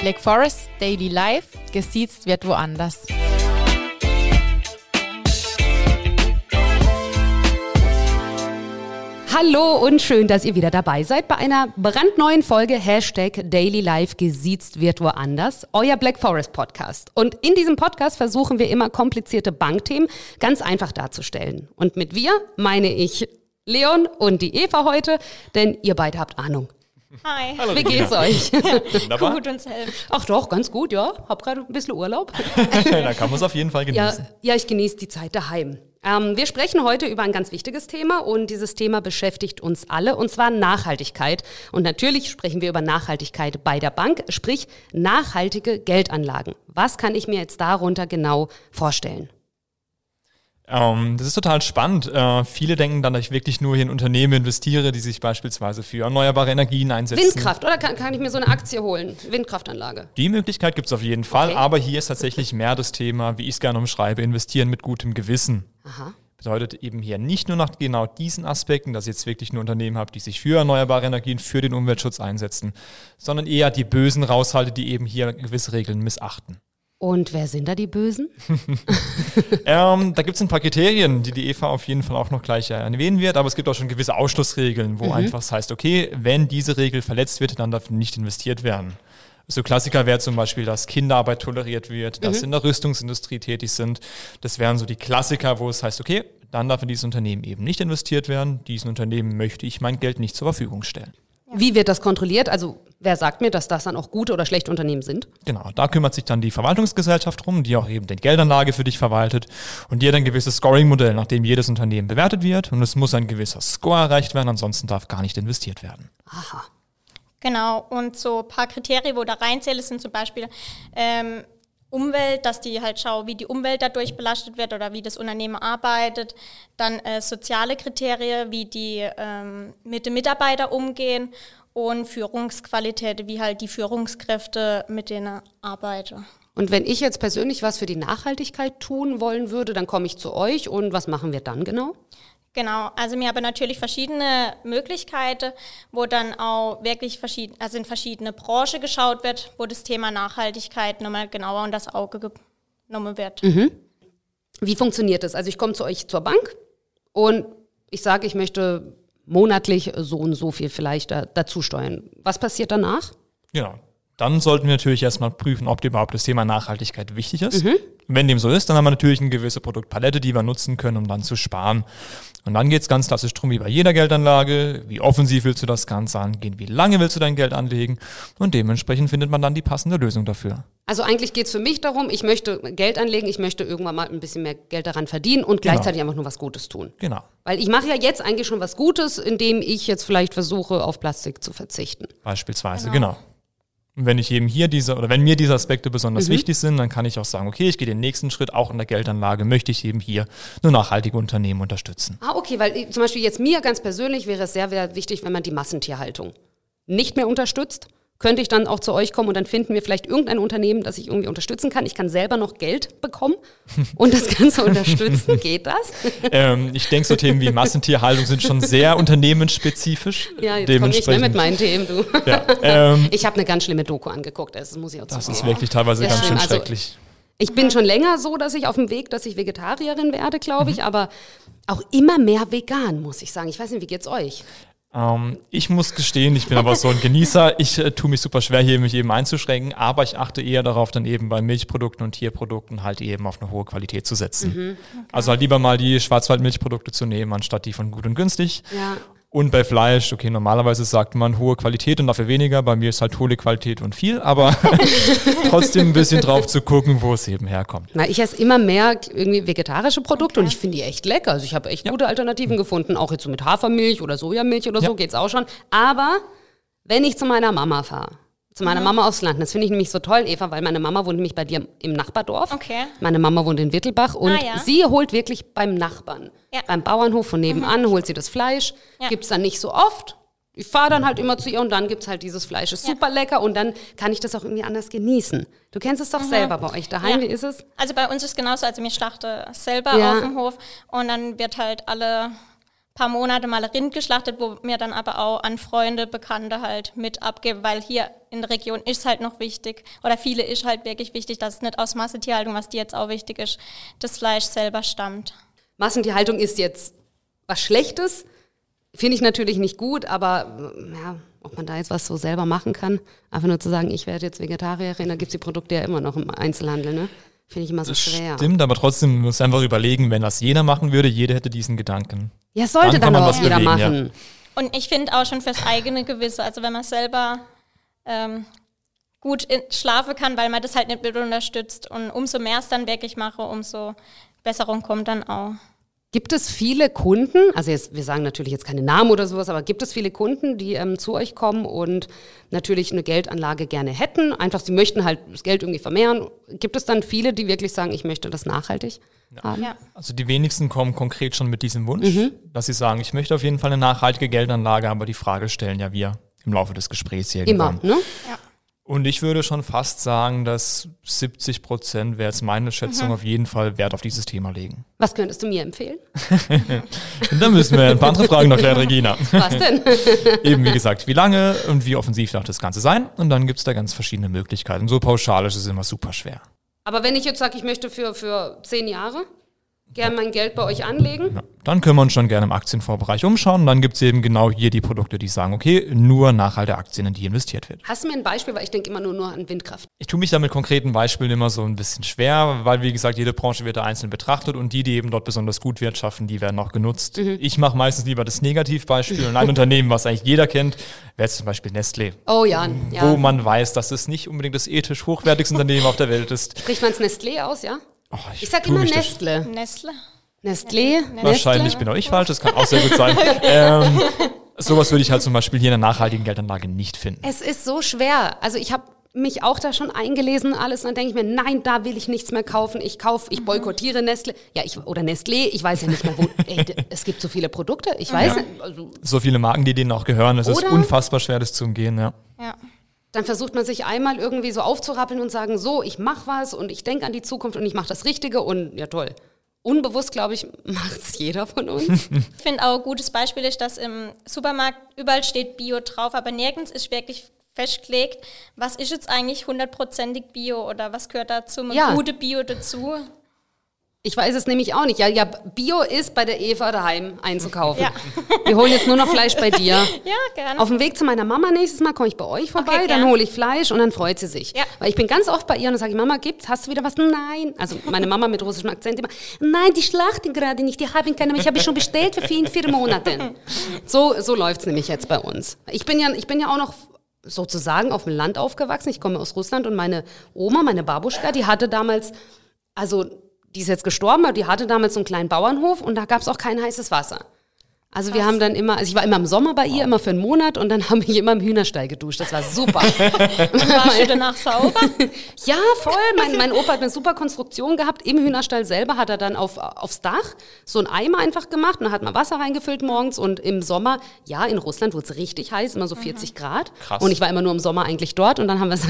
Black Forest Daily Life, gesiezt wird woanders. Hallo und schön, dass ihr wieder dabei seid bei einer brandneuen Folge Hashtag Daily Life gesiezt wird woanders, euer Black Forest Podcast. Und in diesem Podcast versuchen wir immer komplizierte Bankthemen ganz einfach darzustellen. Und mit wir meine ich Leon und die Eva heute, denn ihr beide habt Ahnung. Hi. Hallo, Wie geht's euch? Wunderbar. Gut und selbst. Ach doch, ganz gut, ja. Hab gerade ein bisschen Urlaub. da kann man es auf jeden Fall genießen. Ja, ja ich genieße die Zeit daheim. Ähm, wir sprechen heute über ein ganz wichtiges Thema und dieses Thema beschäftigt uns alle und zwar Nachhaltigkeit. Und natürlich sprechen wir über Nachhaltigkeit bei der Bank, sprich nachhaltige Geldanlagen. Was kann ich mir jetzt darunter genau vorstellen? Ähm, das ist total spannend. Äh, viele denken dann, dass ich wirklich nur hier in Unternehmen investiere, die sich beispielsweise für erneuerbare Energien einsetzen. Windkraft, oder kann, kann ich mir so eine Aktie holen? Windkraftanlage. Die Möglichkeit gibt es auf jeden Fall, okay. aber hier ist tatsächlich mehr das Thema, wie ich es gerne umschreibe, investieren mit gutem Gewissen. Aha. Bedeutet eben hier nicht nur nach genau diesen Aspekten, dass ich jetzt wirklich nur Unternehmen habe, die sich für erneuerbare Energien, für den Umweltschutz einsetzen, sondern eher die Bösen raushalte, die eben hier gewisse Regeln missachten. Und wer sind da die Bösen? ähm, da gibt es ein paar Kriterien, die die Eva auf jeden Fall auch noch gleich erwähnen wird, aber es gibt auch schon gewisse Ausschlussregeln, wo mhm. einfach das heißt, okay, wenn diese Regel verletzt wird, dann darf nicht investiert werden. So Klassiker wäre zum Beispiel, dass Kinderarbeit toleriert wird, dass mhm. in der Rüstungsindustrie tätig sind. Das wären so die Klassiker, wo es heißt, okay, dann darf in dieses Unternehmen eben nicht investiert werden. Diesen Unternehmen möchte ich mein Geld nicht zur Verfügung stellen. Wie wird das kontrolliert? Also wer sagt mir, dass das dann auch gute oder schlechte Unternehmen sind? Genau, da kümmert sich dann die Verwaltungsgesellschaft drum, die auch eben die Geldanlage für dich verwaltet und die hat ein gewisses Scoring-Modell, nach dem jedes Unternehmen bewertet wird und es muss ein gewisser Score erreicht werden, ansonsten darf gar nicht investiert werden. Aha. Genau, und so ein paar Kriterien, wo da reinzählen, sind zum Beispiel ähm, Umwelt, dass die halt schauen, wie die Umwelt dadurch belastet wird oder wie das Unternehmen arbeitet. Dann äh, soziale Kriterien, wie die ähm, mit den Mitarbeitern umgehen und Führungsqualität, wie halt die Führungskräfte mit denen arbeiten. Und wenn ich jetzt persönlich was für die Nachhaltigkeit tun wollen würde, dann komme ich zu euch und was machen wir dann genau? Genau, also wir haben natürlich verschiedene Möglichkeiten, wo dann auch wirklich verschieden, also in verschiedene Branchen geschaut wird, wo das Thema Nachhaltigkeit nochmal genauer unter das Auge genommen wird. Mhm. Wie funktioniert das? Also ich komme zu euch zur Bank und ich sage, ich möchte monatlich so und so viel vielleicht da, dazu steuern. Was passiert danach? Genau. Dann sollten wir natürlich erstmal prüfen, ob überhaupt das Thema Nachhaltigkeit wichtig ist. Mhm. Wenn dem so ist, dann haben wir natürlich eine gewisse Produktpalette, die wir nutzen können, um dann zu sparen. Und dann geht es ganz klassisch drum, wie bei jeder Geldanlage, wie offensiv willst du das Ganze angehen, wie lange willst du dein Geld anlegen und dementsprechend findet man dann die passende Lösung dafür. Also eigentlich geht es für mich darum, ich möchte Geld anlegen, ich möchte irgendwann mal ein bisschen mehr Geld daran verdienen und genau. gleichzeitig einfach nur was Gutes tun. Genau. Weil ich mache ja jetzt eigentlich schon was Gutes, indem ich jetzt vielleicht versuche, auf Plastik zu verzichten. Beispielsweise, genau. genau. Und wenn ich eben hier diese, oder wenn mir diese Aspekte besonders mhm. wichtig sind, dann kann ich auch sagen, okay, ich gehe den nächsten Schritt, auch in der Geldanlage möchte ich eben hier nur nachhaltige Unternehmen unterstützen. Ah, okay, weil zum Beispiel jetzt mir ganz persönlich wäre es sehr, sehr wichtig, wenn man die Massentierhaltung nicht mehr unterstützt könnte ich dann auch zu euch kommen und dann finden wir vielleicht irgendein Unternehmen, das ich irgendwie unterstützen kann. Ich kann selber noch Geld bekommen und das Ganze unterstützen. Geht das? Ähm, ich denke, so Themen wie Massentierhaltung sind schon sehr unternehmensspezifisch. Ja, jetzt komme ich ne, mit meinen Themen, du. Ja, ähm, ich habe eine ganz schlimme Doku angeguckt, das muss ich auch Das ist wirklich teilweise ganz schön also, schrecklich. Ich bin schon länger so, dass ich auf dem Weg, dass ich Vegetarierin werde, glaube ich, mhm. aber auch immer mehr vegan, muss ich sagen. Ich weiß nicht, wie geht's euch? Ähm, ich muss gestehen, ich bin aber so ein Genießer. Ich äh, tue mich super schwer, hier mich eben einzuschränken, aber ich achte eher darauf, dann eben bei Milchprodukten und Tierprodukten halt eben auf eine hohe Qualität zu setzen. Mhm, okay. Also halt lieber mal die Schwarzwaldmilchprodukte zu nehmen, anstatt die von gut und günstig. Ja. Und bei Fleisch, okay, normalerweise sagt man hohe Qualität und dafür weniger. Bei mir ist halt hohe Qualität und viel, aber trotzdem ein bisschen drauf zu gucken, wo es eben herkommt. Na, ich esse immer mehr irgendwie vegetarische Produkte okay. und ich finde die echt lecker. Also ich habe echt ja. gute Alternativen gefunden, auch jetzt so mit Hafermilch oder Sojamilch oder ja. so geht's auch schon. Aber wenn ich zu meiner Mama fahre, zu meiner mhm. Mama aufs Land. Das finde ich nämlich so toll, Eva, weil meine Mama wohnt nämlich bei dir im Nachbardorf. Okay. Meine Mama wohnt in Wittelbach und ah, ja. sie holt wirklich beim Nachbarn, ja. beim Bauernhof von nebenan, mhm. holt sie das Fleisch. Ja. Gibt es dann nicht so oft. Ich fahre dann halt immer zu ihr und dann gibt es halt dieses Fleisch. Ist super lecker und dann kann ich das auch irgendwie anders genießen. Du kennst es doch mhm. selber bei euch daheim. Wie ist es? Also bei uns ist es genauso. Also mir schlachte selber auf dem Hof und dann wird halt alle paar Monate mal Rind geschlachtet, wo mir dann aber auch an Freunde, Bekannte halt mit abgebe, weil hier in der Region ist halt noch wichtig oder viele ist halt wirklich wichtig, dass es nicht aus Massentierhaltung, was dir jetzt auch wichtig ist, das Fleisch selber stammt. Massentierhaltung ist jetzt was Schlechtes, finde ich natürlich nicht gut, aber ja, ob man da jetzt was so selber machen kann, einfach nur zu sagen, ich werde jetzt Vegetarierin, da gibt es die Produkte ja immer noch im Einzelhandel, ne? Finde ich immer so schwer. Stimmt, aber trotzdem muss einfach überlegen, wenn das jeder machen würde, jeder hätte diesen Gedanken. Ja, sollte Dann dann, auch jeder bewegen, ja. machen. Und ich finde auch schon fürs eigene Gewisse, also wenn man selber ähm, gut in, schlafen kann, weil man das halt nicht mit unterstützt und umso mehr es dann wirklich mache, umso Besserung kommt dann auch. Gibt es viele Kunden, also jetzt, wir sagen natürlich jetzt keine Namen oder sowas, aber gibt es viele Kunden, die ähm, zu euch kommen und natürlich eine Geldanlage gerne hätten? Einfach, sie möchten halt das Geld irgendwie vermehren. Gibt es dann viele, die wirklich sagen, ich möchte das nachhaltig haben? Ja. Also die wenigsten kommen konkret schon mit diesem Wunsch, dass sie sagen, ich möchte auf jeden Fall eine nachhaltige Geldanlage, aber die Frage stellen ja wir im Laufe des Gesprächs hier Immer, ne? Und ich würde schon fast sagen, dass 70 Prozent, wäre jetzt meine Schätzung, auf jeden Fall Wert auf dieses Thema legen. Was könntest du mir empfehlen? Dann müssen wir ein paar andere Fragen noch klären, Regina. Was denn? Eben wie gesagt, wie lange und wie offensiv darf das Ganze sein? Und dann gibt's da ganz verschiedene Möglichkeiten. So pauschal ist es immer super schwer. aber wenn ich jetzt sage, ich möchte für, für zehn Jahre gern mein Geld bei euch anlegen, Ja, dann können wir uns schon gerne im Aktienfondsbereich umschauen. Und dann gibt's eben genau hier die Produkte, die sagen, okay, nur nachhaltige Aktien, in die investiert wird. hast du mir ein Beispiel, weil ich denke immer nur, nur an Windkraft. Ich tue mich da mit konkreten Beispielen immer so ein bisschen schwer, weil wie gesagt, jede Branche wird da einzeln betrachtet und die, die eben dort besonders gut wirtschaften, die werden auch genutzt. Ich mache meistens lieber das Negativbeispiel und ein Unternehmen, was eigentlich jeder kennt, wäre jetzt zum Beispiel Nestlé, Oh ja, ja. wo man weiß, dass es nicht unbedingt das ethisch hochwertigste Unternehmen auf der Welt ist. Spricht man es Nestlé aus, ja? Oh, Ich sag tu immer da- Nestle. Nestle. Nestlé. Wahrscheinlich Nestle. bin auch ich falsch, das kann auch sehr gut sein. ähm, sowas würde ich halt zum Beispiel hier in einer nachhaltigen Geldanlage nicht finden. Es ist so schwer. Also ich habe mich auch da schon eingelesen alles und dann denke ich mir, nein, da will ich nichts mehr kaufen. Ich kaufe, ich boykottiere Nestle. Ja, ich, oder Nestlé, ich weiß ja nicht mehr, wo. Ey, es gibt so viele Produkte, ich weiß nicht. Also, So viele Marken, die denen auch gehören, es ist unfassbar schwer, das zu umgehen, ja. Dann versucht man sich einmal irgendwie so aufzurappeln und sagen, so, ich mache was und ich denke an die Zukunft und ich mache das Richtige und ja toll. Unbewusst, glaube ich, macht es jeder von uns. Ich finde auch ein gutes Beispiel ist, dass im Supermarkt überall steht Bio drauf, aber nirgends ist wirklich festgelegt, was ist jetzt eigentlich hundertprozentig Bio oder was gehört da zum Ja. gute Bio dazu. Ich weiß es nämlich auch nicht. Ja, ja, Bio ist bei der Eva daheim einzukaufen. Ja. Wir holen jetzt nur noch Fleisch bei dir. Ja, gerne. Auf dem Weg zu meiner Mama nächstes Mal komme ich bei euch vorbei, Okay, dann hole ich Fleisch und dann freut sie sich. Ja. Weil ich bin ganz oft bei ihr und dann sage ich, Mama, gibt's, hast du wieder was? Nein. Also meine Mama mit russischem Akzent immer, nein, die schlachten gerade nicht, die haben keine, ich habe schon bestellt für vier, vier Monate. So, so läuft's nämlich jetzt bei uns. Ich bin ja, ich bin ja auch noch sozusagen auf dem Land aufgewachsen. Ich komme aus Russland und meine Oma, meine Babuschka, die hatte damals, also die ist jetzt gestorben, aber die hatte damals so einen kleinen Bauernhof und da gab's auch kein heißes Wasser. Also wir haben dann immer, also ich war immer im Sommer bei ihr, immer für einen Monat und dann haben wir immer im Hühnerstall geduscht. Das war super. Warst du danach sauber? ja, voll. Mein, mein Opa hat eine super Konstruktion gehabt. Im Hühnerstall selber hat er dann auf, aufs Dach so einen Eimer einfach gemacht und da hat man Wasser reingefüllt morgens und im Sommer, ja, in Russland wurde es richtig heiß, immer so 40 Grad. Krass. Und ich war immer nur im Sommer eigentlich dort und dann haben wir es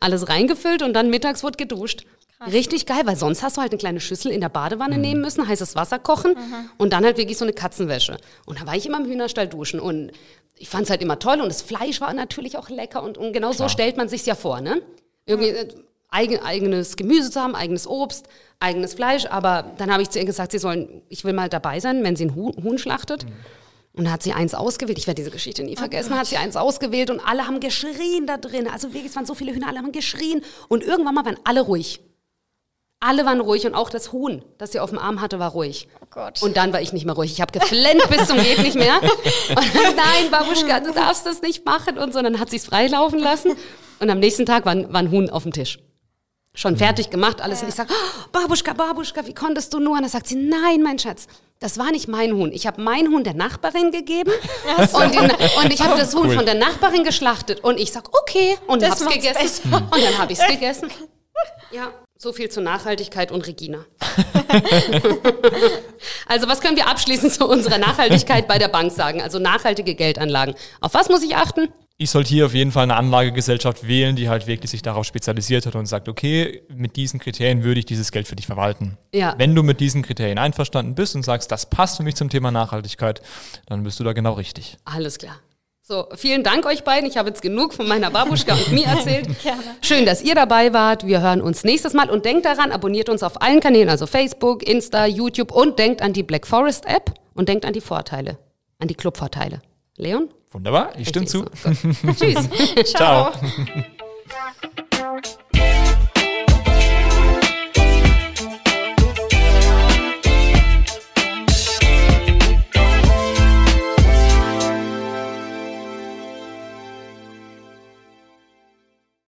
alles reingefüllt und dann mittags wurde geduscht. Richtig geil, weil sonst hast du halt eine kleine Schüssel in der Badewanne nehmen müssen, heißes Wasser kochen und dann halt wirklich so eine Katzenwäsche. Und da war ich immer im Hühnerstall duschen und ich fand es halt immer toll und das Fleisch war natürlich auch lecker und, und genau so stellt man sich's ja vor, ne? Irgendwie äh, eigen, eigenes Gemüse zu haben, eigenes Obst, eigenes Fleisch, aber dann habe ich zu ihr gesagt, sie sollen, ich will mal dabei sein, wenn sie ein Huhn, Huhn schlachtet. Und da hat sie eins ausgewählt. Ich werde diese Geschichte nie vergessen. hat sie eins ausgewählt und alle haben geschrien da drin. Also wirklich, es waren so viele Hühner, alle haben geschrien. Und irgendwann mal waren alle ruhig. Alle waren ruhig und auch das Huhn, das sie auf dem Arm hatte, war ruhig. Oh Gott. Und dann war ich nicht mehr ruhig. Ich habe geflennt bis zum geht nicht mehr. Und dann, nein, Babuschka, du darfst das nicht machen und so. Und dann hat sie es freilaufen lassen. Und am nächsten Tag war, ein- war ein Huhn auf dem Tisch. Schon fertig gemacht, alles. Und ich sage, oh, Babuschka, Babuschka, wie konntest du nur? Und dann sagt sie, nein, mein Schatz, das war nicht mein Huhn. Ich habe mein Huhn der Nachbarin gegeben und, den, und ich habe das Huhn Cool. von der Nachbarin geschlachtet. Und ich sag, okay. Und Das hab's gegessen. besser. Und dann habe ich es gegessen. Ja. So viel zur Nachhaltigkeit und Regina. also was können wir abschließend zu unserer Nachhaltigkeit bei der Bank sagen? Also nachhaltige Geldanlagen. Auf was muss ich achten? ich sollte hier auf jeden Fall eine Anlagegesellschaft wählen, die halt wirklich sich darauf spezialisiert hat und sagt, okay, mit diesen Kriterien würde ich dieses Geld für dich verwalten. Ja. Wenn du mit diesen Kriterien einverstanden bist und sagst, das passt für mich zum Thema Nachhaltigkeit, dann bist du da genau richtig. Alles klar. So, vielen Dank euch beiden. Ich habe jetzt genug von meiner Babuschka und mir erzählt. Gerne. Schön, dass ihr dabei wart. Wir hören uns nächstes Mal und denkt daran, abonniert uns auf allen Kanälen, also Facebook, Insta, YouTube und denkt an die Black Forest App und denkt an die Vorteile, an die Clubvorteile. Leon? Wunderbar, ich stimme zu. So. Tschüss. Ciao.